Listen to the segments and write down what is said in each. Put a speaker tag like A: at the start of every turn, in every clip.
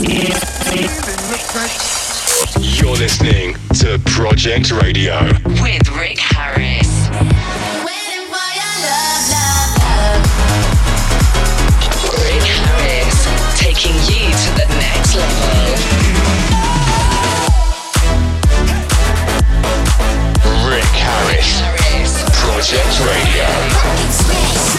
A: You're listening to Project Radio
B: with Rick Harris. Rick Harris, taking you to the next level.
A: Rick Harris,
B: Harris.
A: Project Radio.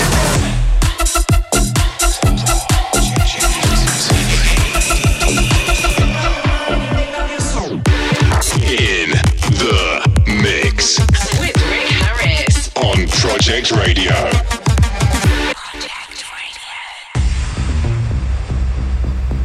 A: Project Radio.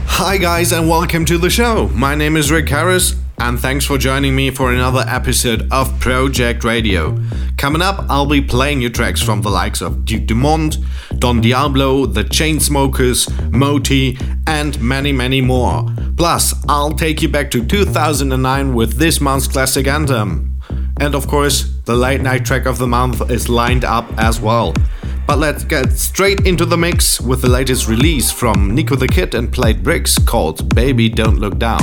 C: Hi, guys, and welcome to the show. My name is Rick Harris, and thanks for joining me for another episode of Project Radio. Coming up, I'll be playing you tracks from the likes of Duke Dumont, Don Diablo, The Chainsmokers, Moti, and many, many more. Plus, I'll take you back to 2009 with this month's classic anthem. And of course, the late night track of the month is lined up as well. But let's get straight into the mix with the latest release from Nico the Kid and Played Bricks called Baby Don't Look Down.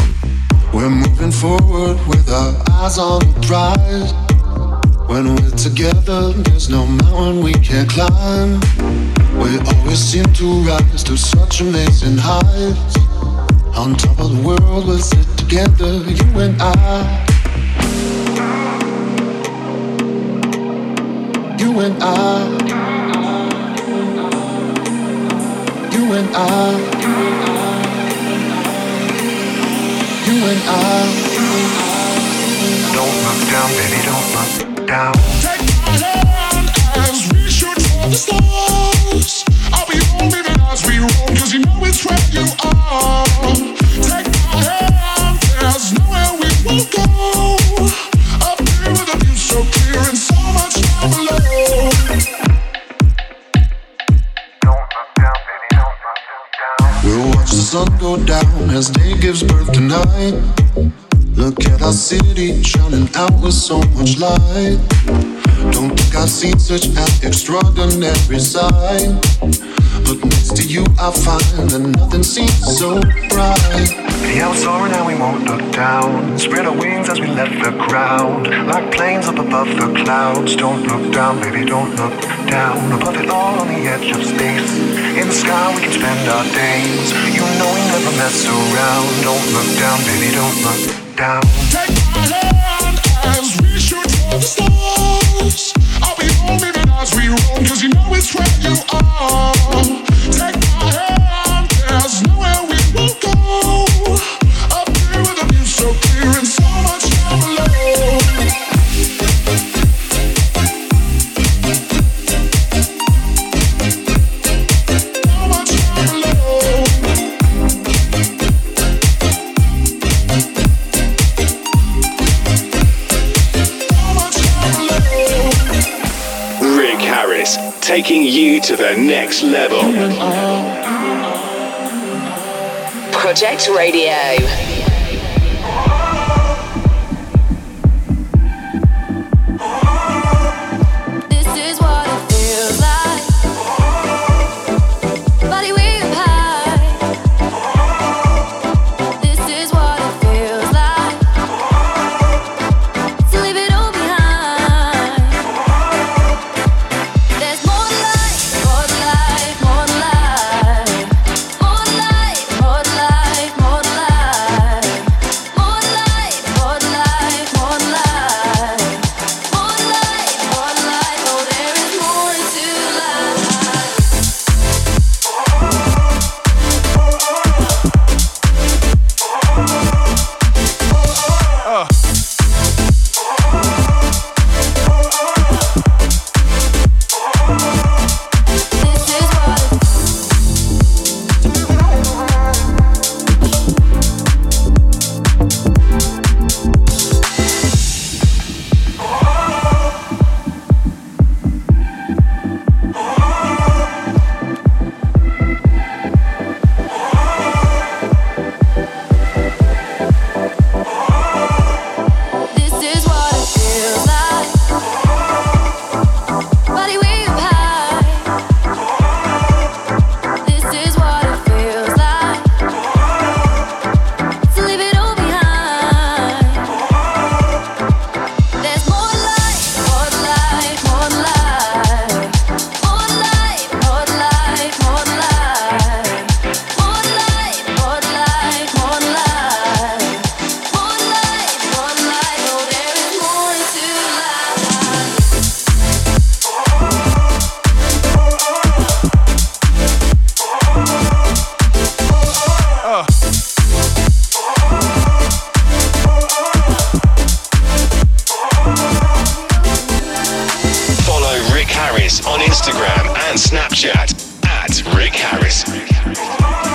D: We're moving forward with our eyes on the prize. When we're together, there's no mountain we can't climb. We always seem to rise to such amazing heights. On top of the world, we'll sit together, you and I. You and I. You and I. You and I.
E: Don't look down, baby, don't look down.
F: Take my hand
D: night. Look at our city shining out with so much light. Don't think I've seen such an extraordinary sight. But next to you, I find that nothing seems so bright.
E: We're soaring and we won't look down. Spread our wings as we left the ground. Like planes up above the clouds. Don't look down, baby, don't look down. Above it all on the edge of space. In the sky we can spend our days. You know we never mess around. Don't look down, baby, don't look down.
F: Take my hand as we shoot for the stars. I'll be home even as we roll, cause you know it's where you are.
A: Taking you to the next level.
B: Project Radio.
G: that's
B: Rick Harris.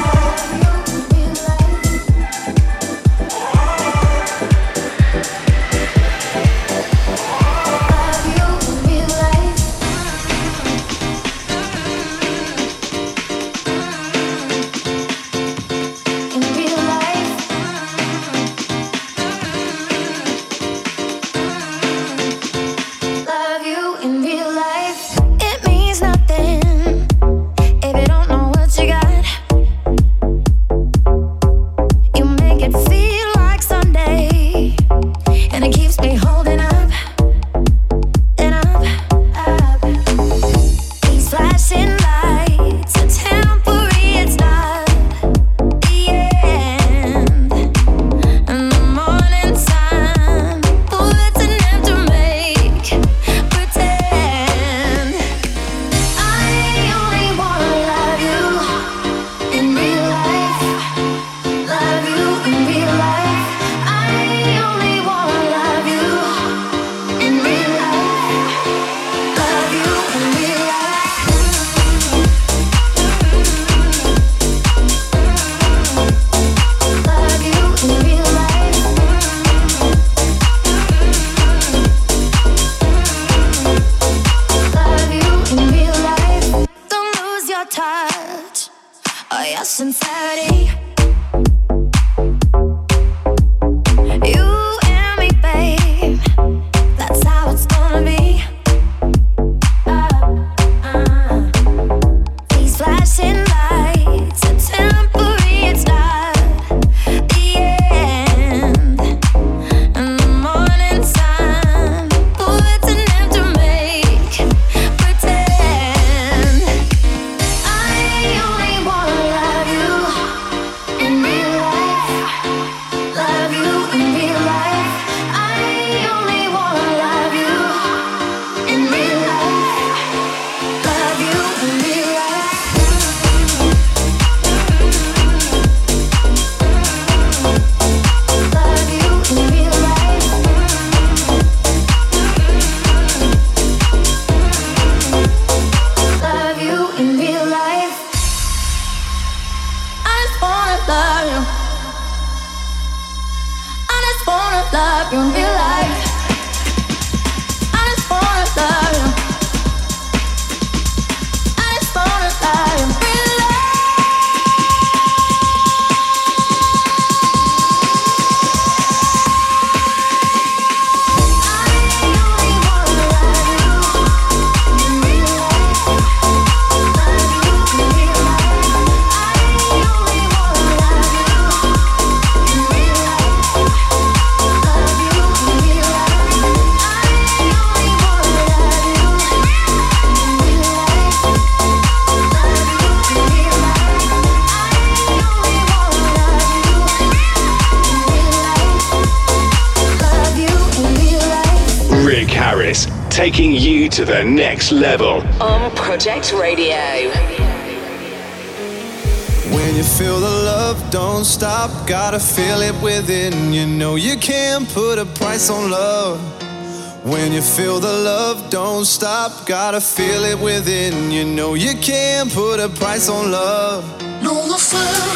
B: Next level.
H: On Project Radio.
I: When you feel the love, don't stop. Gotta feel it within. You know you can't put a price on love. When you feel the love, don't stop. Gotta feel it within. You know you can't put a price on love.
J: No the family,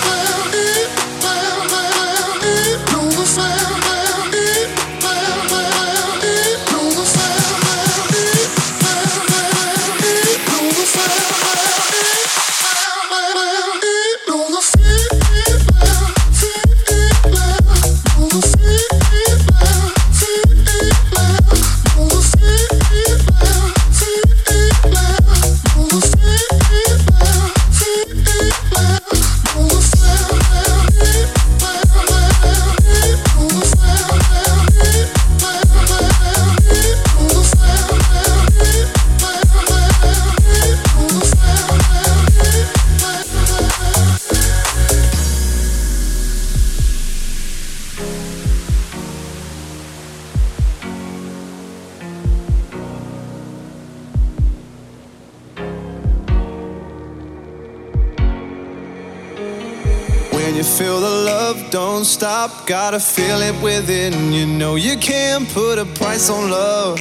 I: Gotta feel it within. You know you can't put a price on love.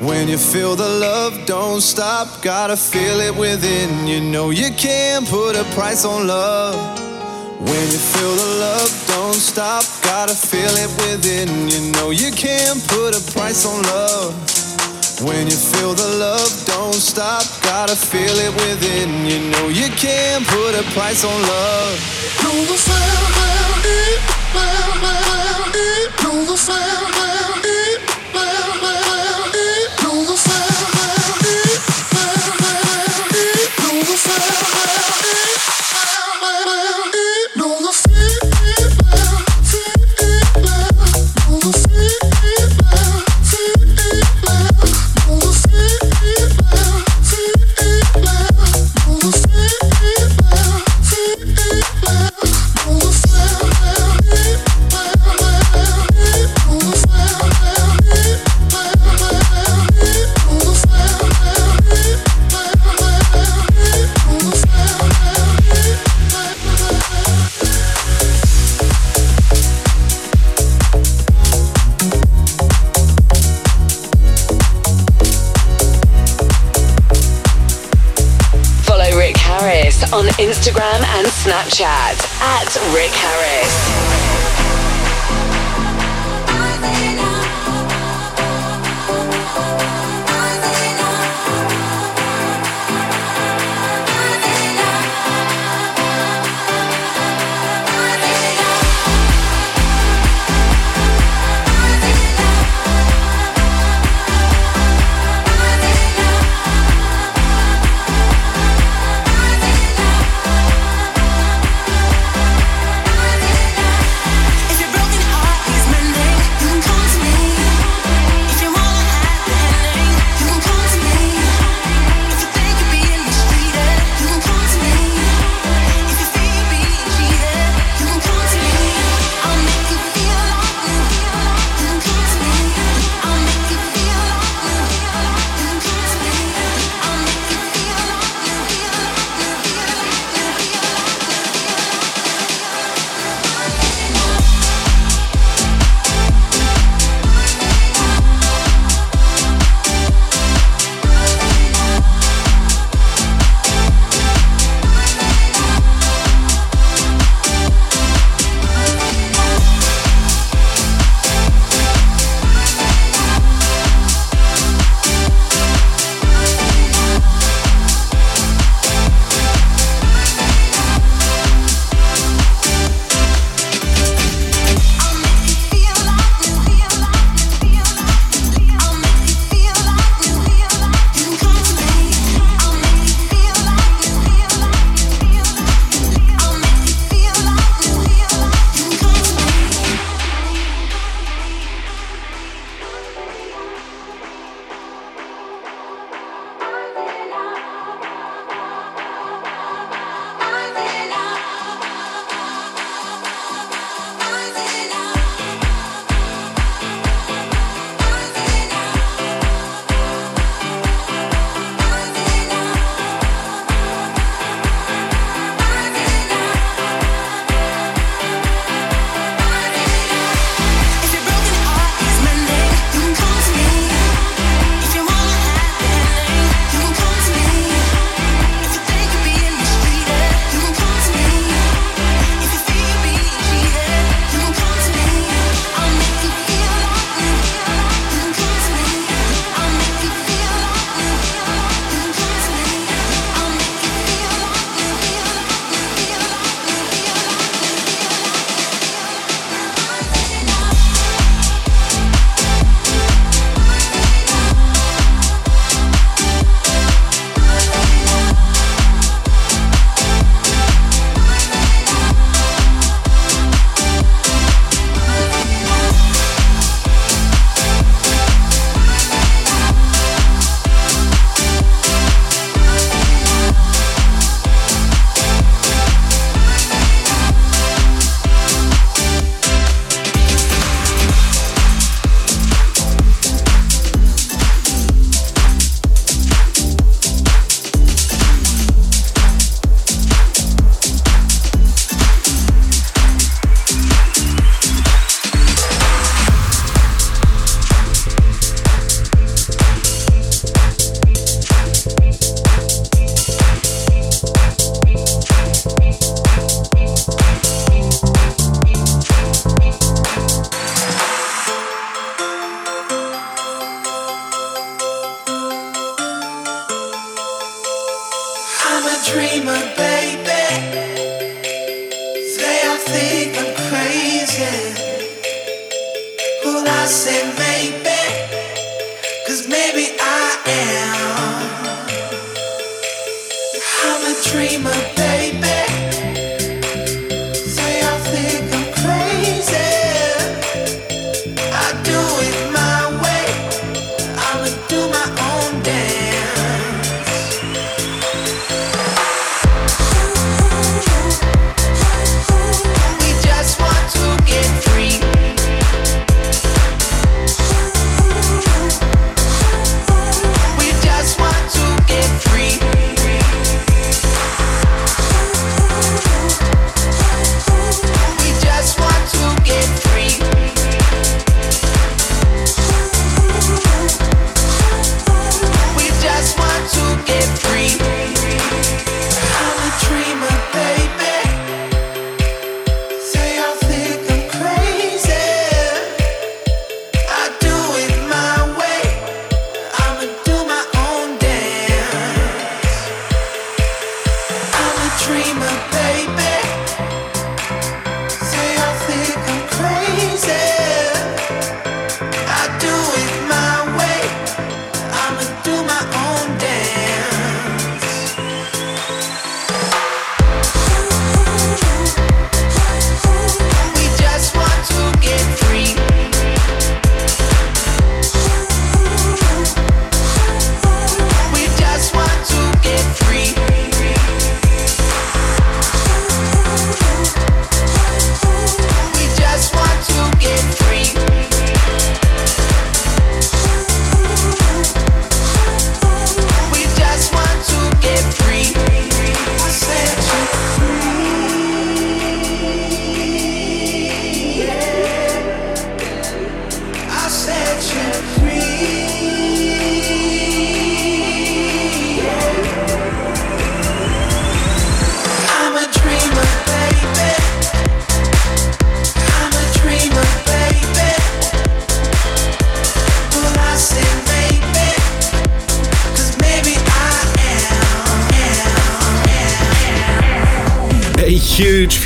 I: When you feel the love, don't stop. Gotta feel it within. You know you can't put a price on love. When you feel the love, don't stop. Gotta feel it within. You know you can't put a price on love. When you feel the love, don't stop. Gotta feel it within. You know you can't put a price on love.
J: No the family,
H: Snapchat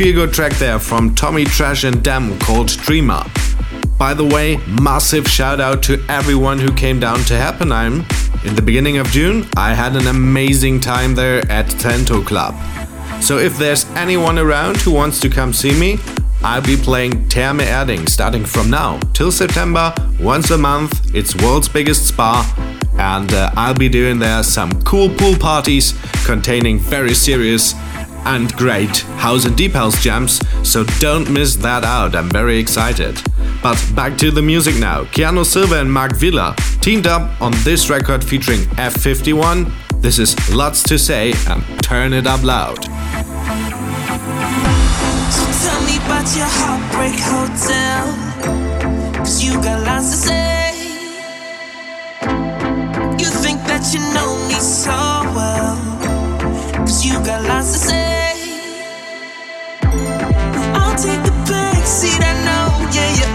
C: feel good track there from Tommy Trash and Dem called Dreamer. By the way, massive shout out to everyone who came down to Heppenheim. In the beginning of June, I had an amazing time there at Tento Club. So if there's anyone around who wants to come see me, I'll be playing Therme Erding starting from now till September, once a month. It's world's biggest spa, and uh, I'll be doing there some cool pool parties containing very serious and great house and deep house jams, so don't miss that out. I'm very excited. But back to the music now. Keanu Silva and Mark Villa teamed up on this record featuring F51. This is Lots to Say and Turn It Up Loud.
K: So tell me about your heartbreak hotel. Cause you got lots to say. Take the back seat. I know, yeah, you're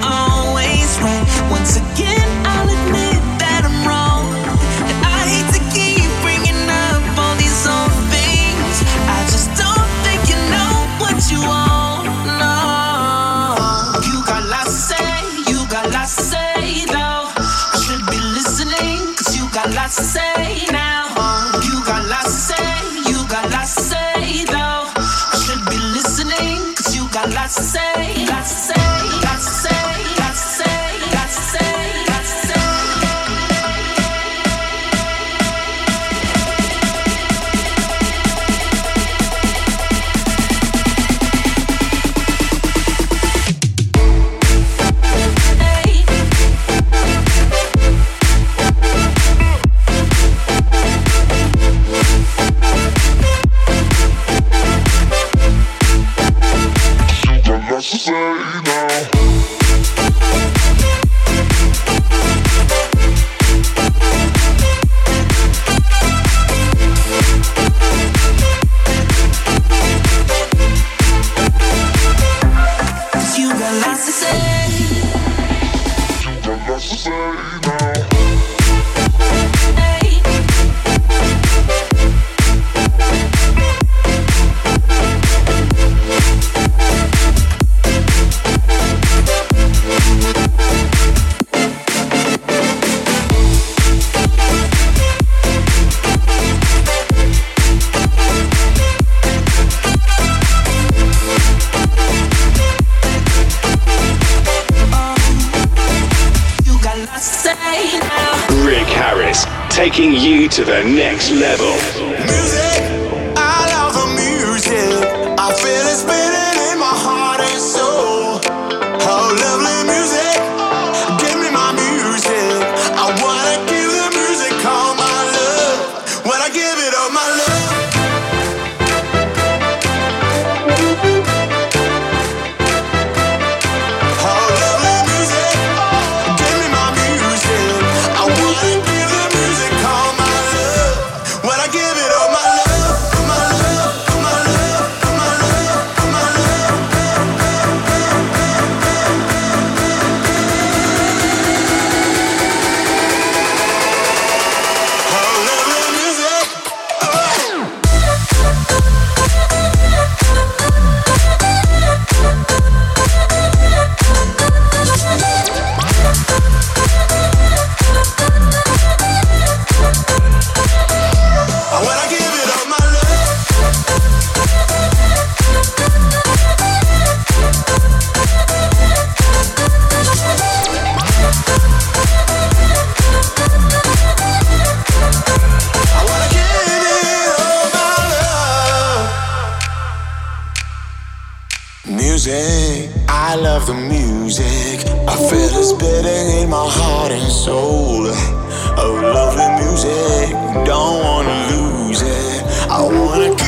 K: I
L: love the music. I feel it beating in my heart and soul. Oh, lovely music. Don't wanna lose it. I wanna.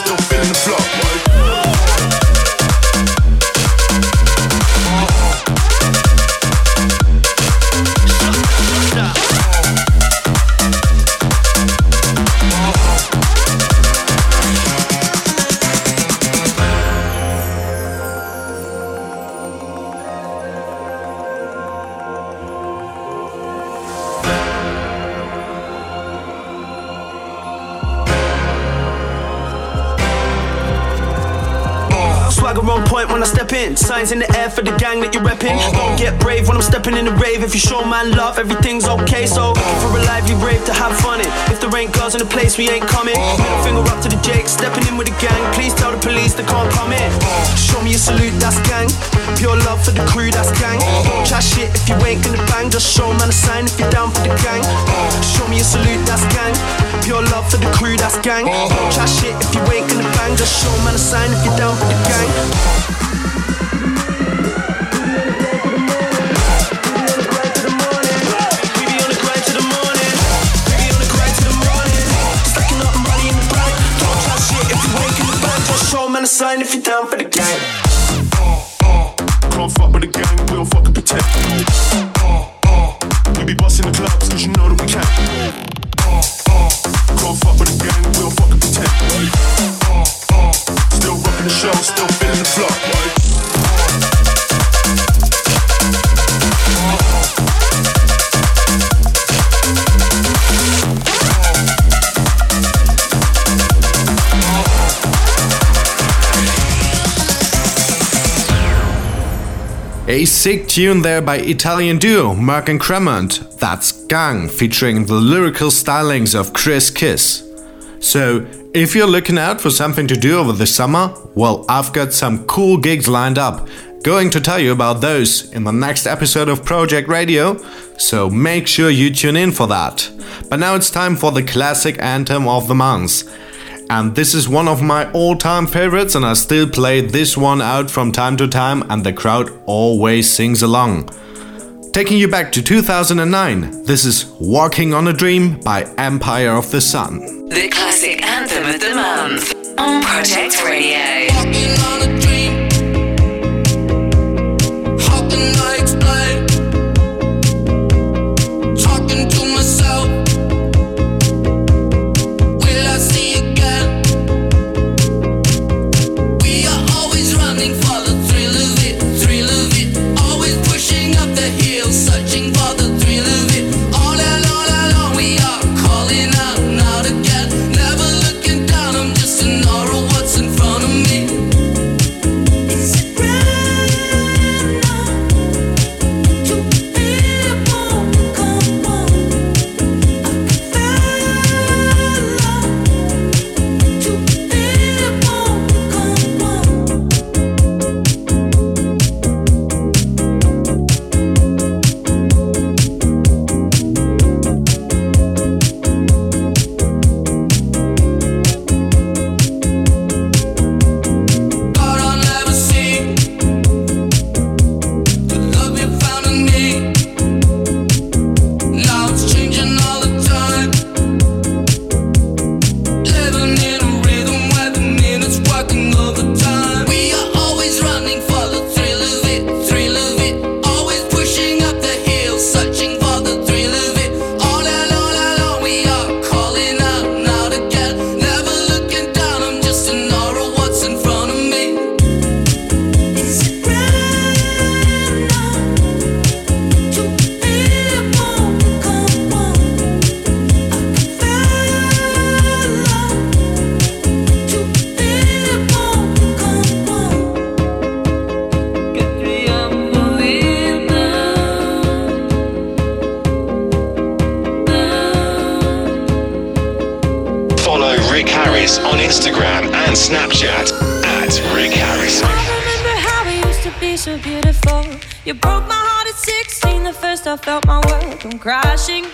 M: Still feeling the flow. Signs in the air for the gang that you're repping. Don't get brave when I'm stepping in the rave. If you show man love, everything's okay. So for a lively rave to have fun in. If there ain't girls in the place, we ain't coming. Middle finger up to the Jake, stepping in with the gang. Please tell the police they can't come in. Show me a salute, that's gang. Pure love for the crew, that's gang. Don't chat shit if you ain't gonna bang. Just show man a sign if you're down for the gang. Show me a salute, that's gang. Pure love for the crew, that's gang. Don't chat shit if you ain't gonna bang. Just show man a sign if you're down for the gang. Sign if you're down for the gang.
C: Sick tune there by Italian duo Merk and Kremont. That's Gang, featuring the lyrical stylings of Kris Kiss. So, if you're looking out for something to do over the summer, well, I've got some cool gigs lined up. Going to tell you about those in the next episode of Project Radio, so make sure you tune in for that. But now it's time for the classic anthem of the month. And this is one of my all time favorites, and I still play this one out from time to time, and the crowd always sings along. Taking you back to 2009, this is Walking on a Dream by Empire of the Sun.
N: The classic anthem of the month on Project Radio.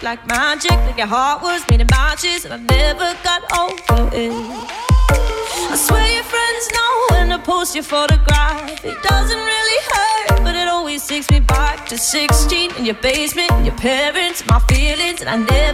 O: Like magic. Like your heart was made of matches, and I never got over it. I swear your friends know when I post your photograph. It doesn't really hurt, but it always takes me back to 16 in your basement, your parents, my feelings, and I never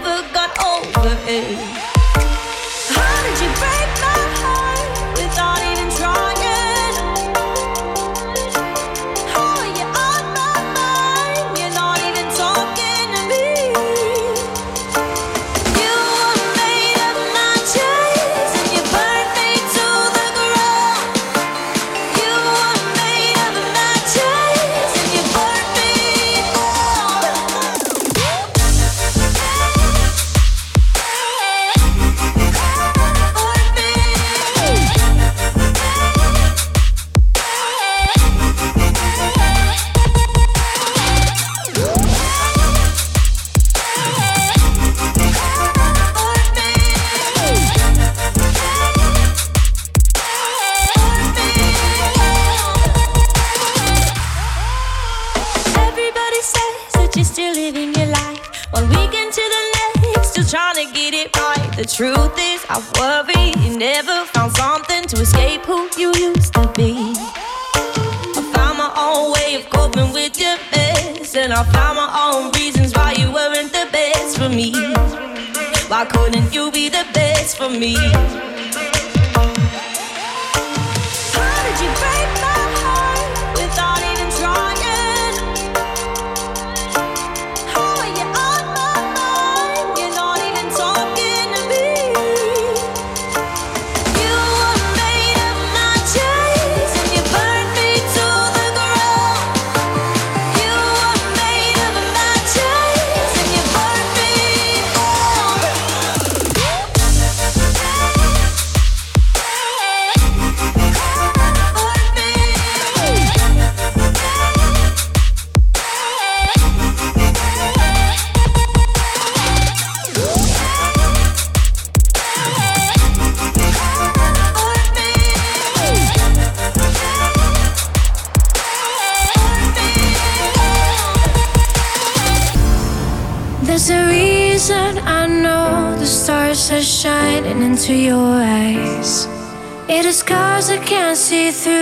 O: I worry you never found something to escape who you used to be. I found my own way of coping with your mess, and I found my own reasons why you weren't the best for me. Why couldn't you be the best for me?
B: See through,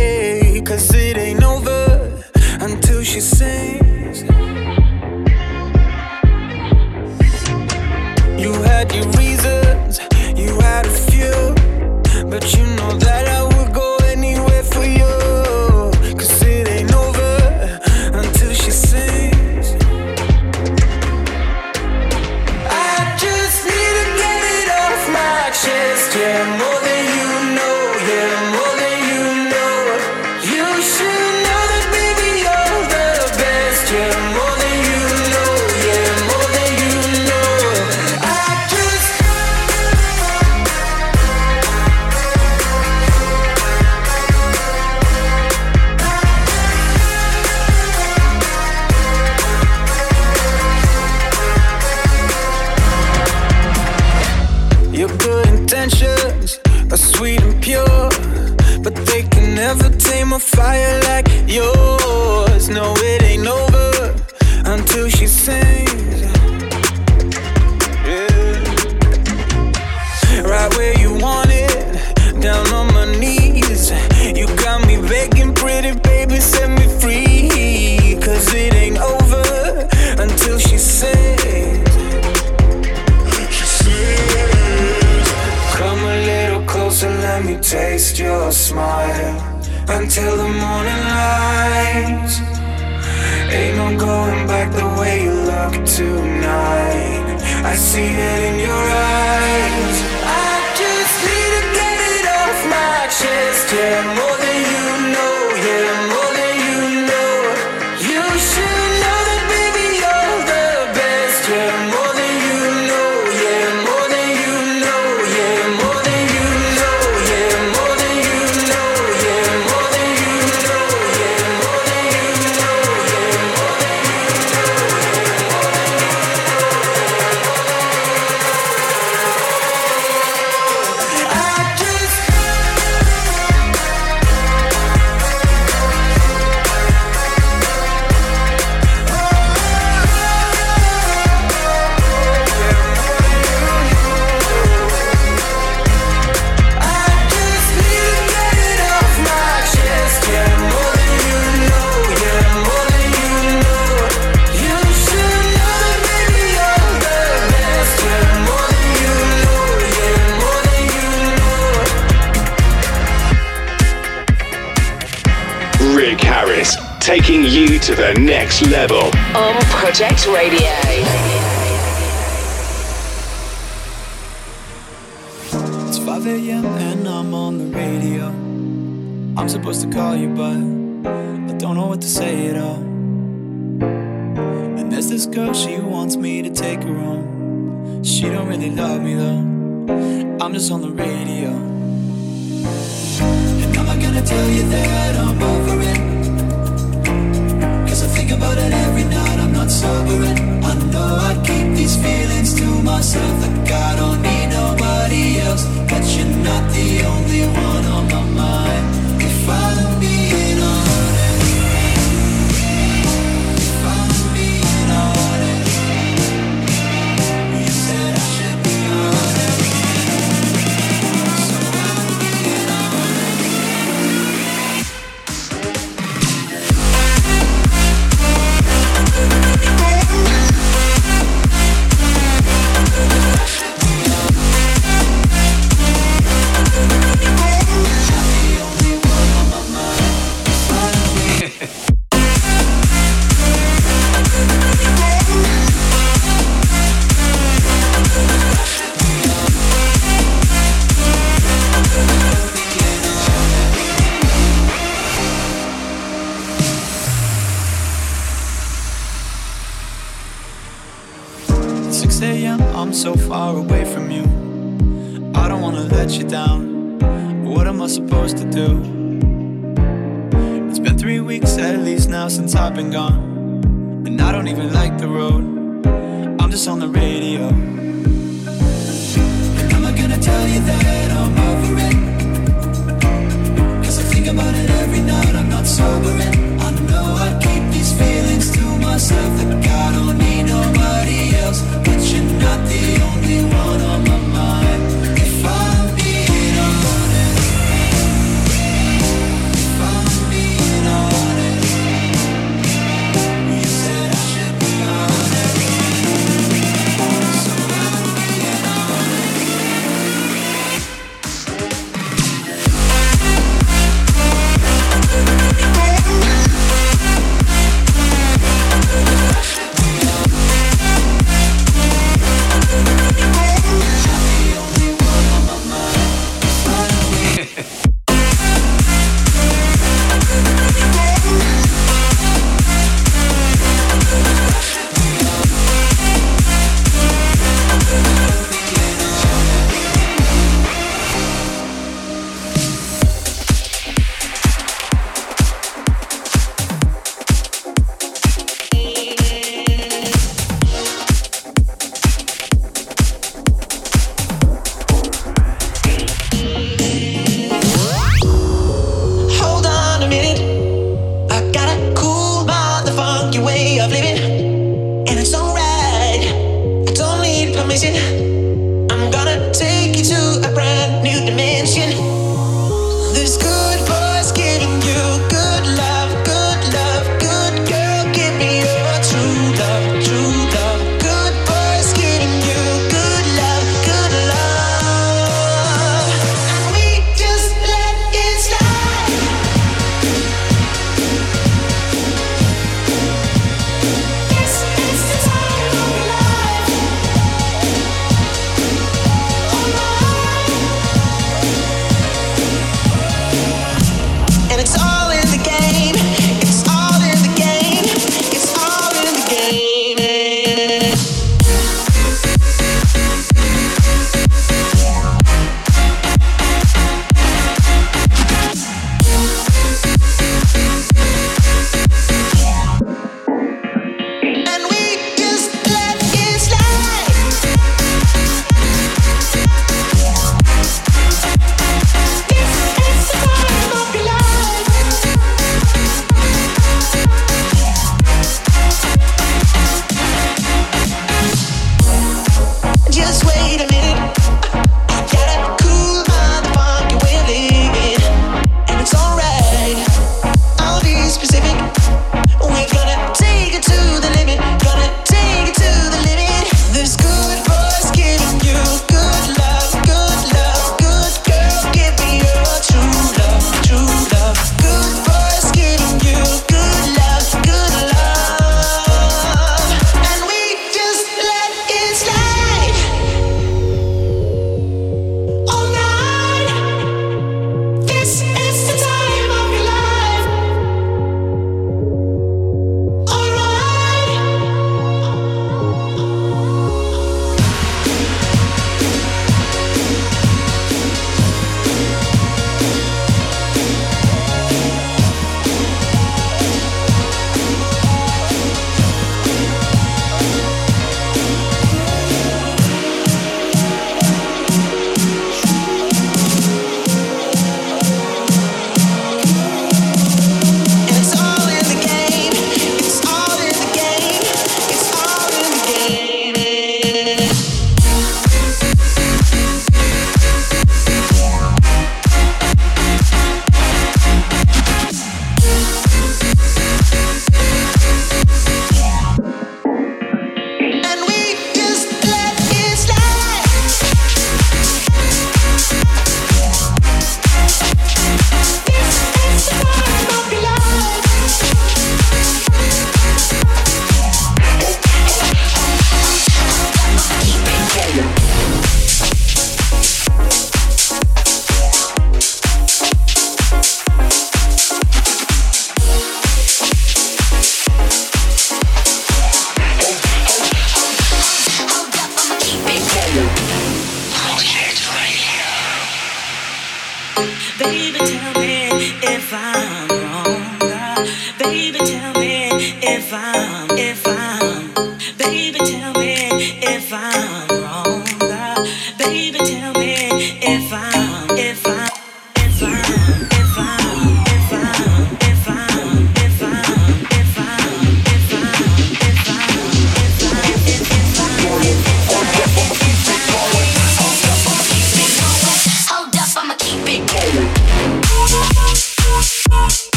P: Cause it ain't over until she sings.
I: It's 5 a.m. and I'm on the radio. I'm supposed to call you, but I don't know what to say at all. And there's this girl, she wants me to take her home. She don't really love me though. I'm just on the radio. And am I gonna tell you that I'm over it? Cause I think about it every night sobering. I know I keep these feelings to myself. I don't need nobody else. But you're not the only one on my mind.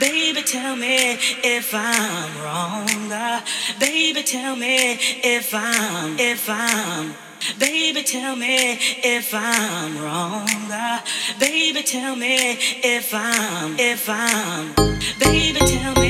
Q: Baby, tell me if I'm wrong. Uh, baby, tell me if I'm, if I'm. Baby, tell me if I'm wrong. Uh, baby, tell me if I'm, if I'm. Baby, tell me.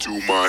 R: too much.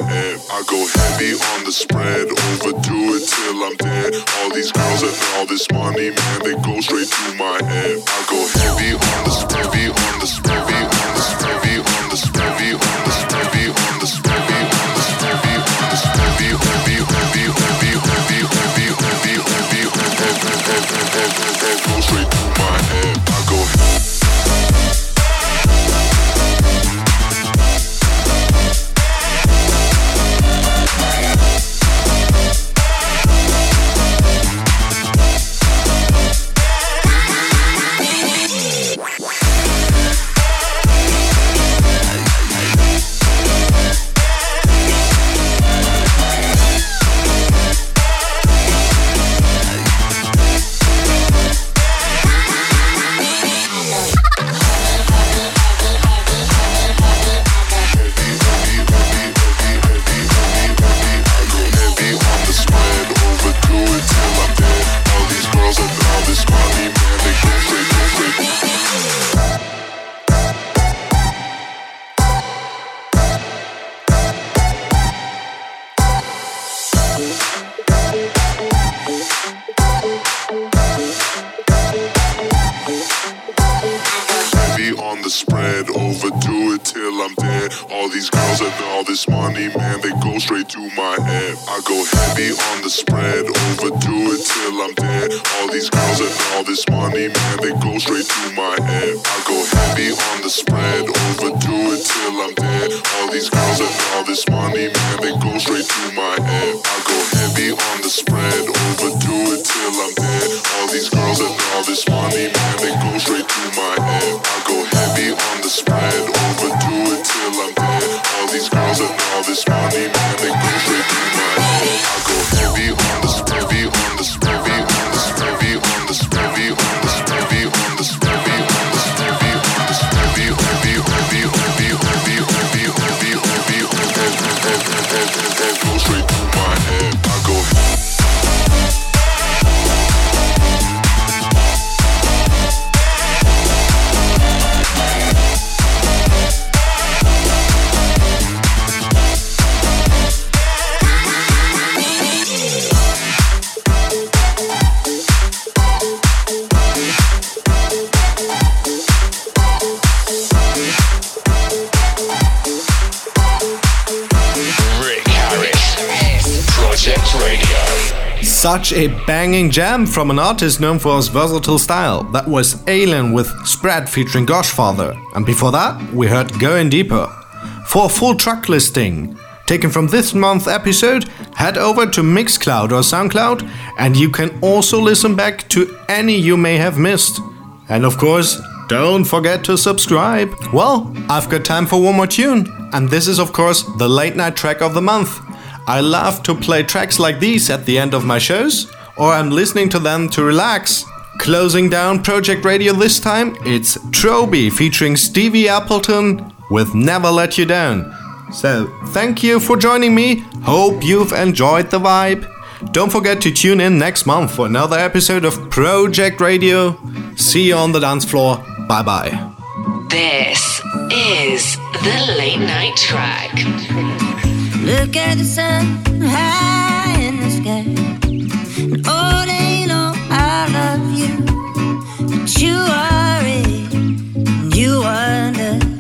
C: Such a banging jam from an artist known for his versatile style. That was Alien with Spread featuring Goshfather. And before that, we heard Going Deeper. For a full track listing, taken from this month's episode, head over to Mixcloud or Soundcloud, and you can also listen back to any you may have missed. And of course, don't forget to subscribe. Well, I've got time for one more tune, and this is, of course, the late night track of the month. I love to play tracks like these at the end of my shows, or I'm listening to them to relax. Closing down Project Radio this time, it's Troby featuring Stevie Appleton with Never Let You Down. So, thank you for joining me. Hope you've enjoyed the vibe. Don't forget to tune in next month for another episode of Project Radio. See you on the dance floor. Bye bye.
H: This is the late night track.
O: Look at the sun high in the sky. And oh, they know I love you. But you are it, and you wonder.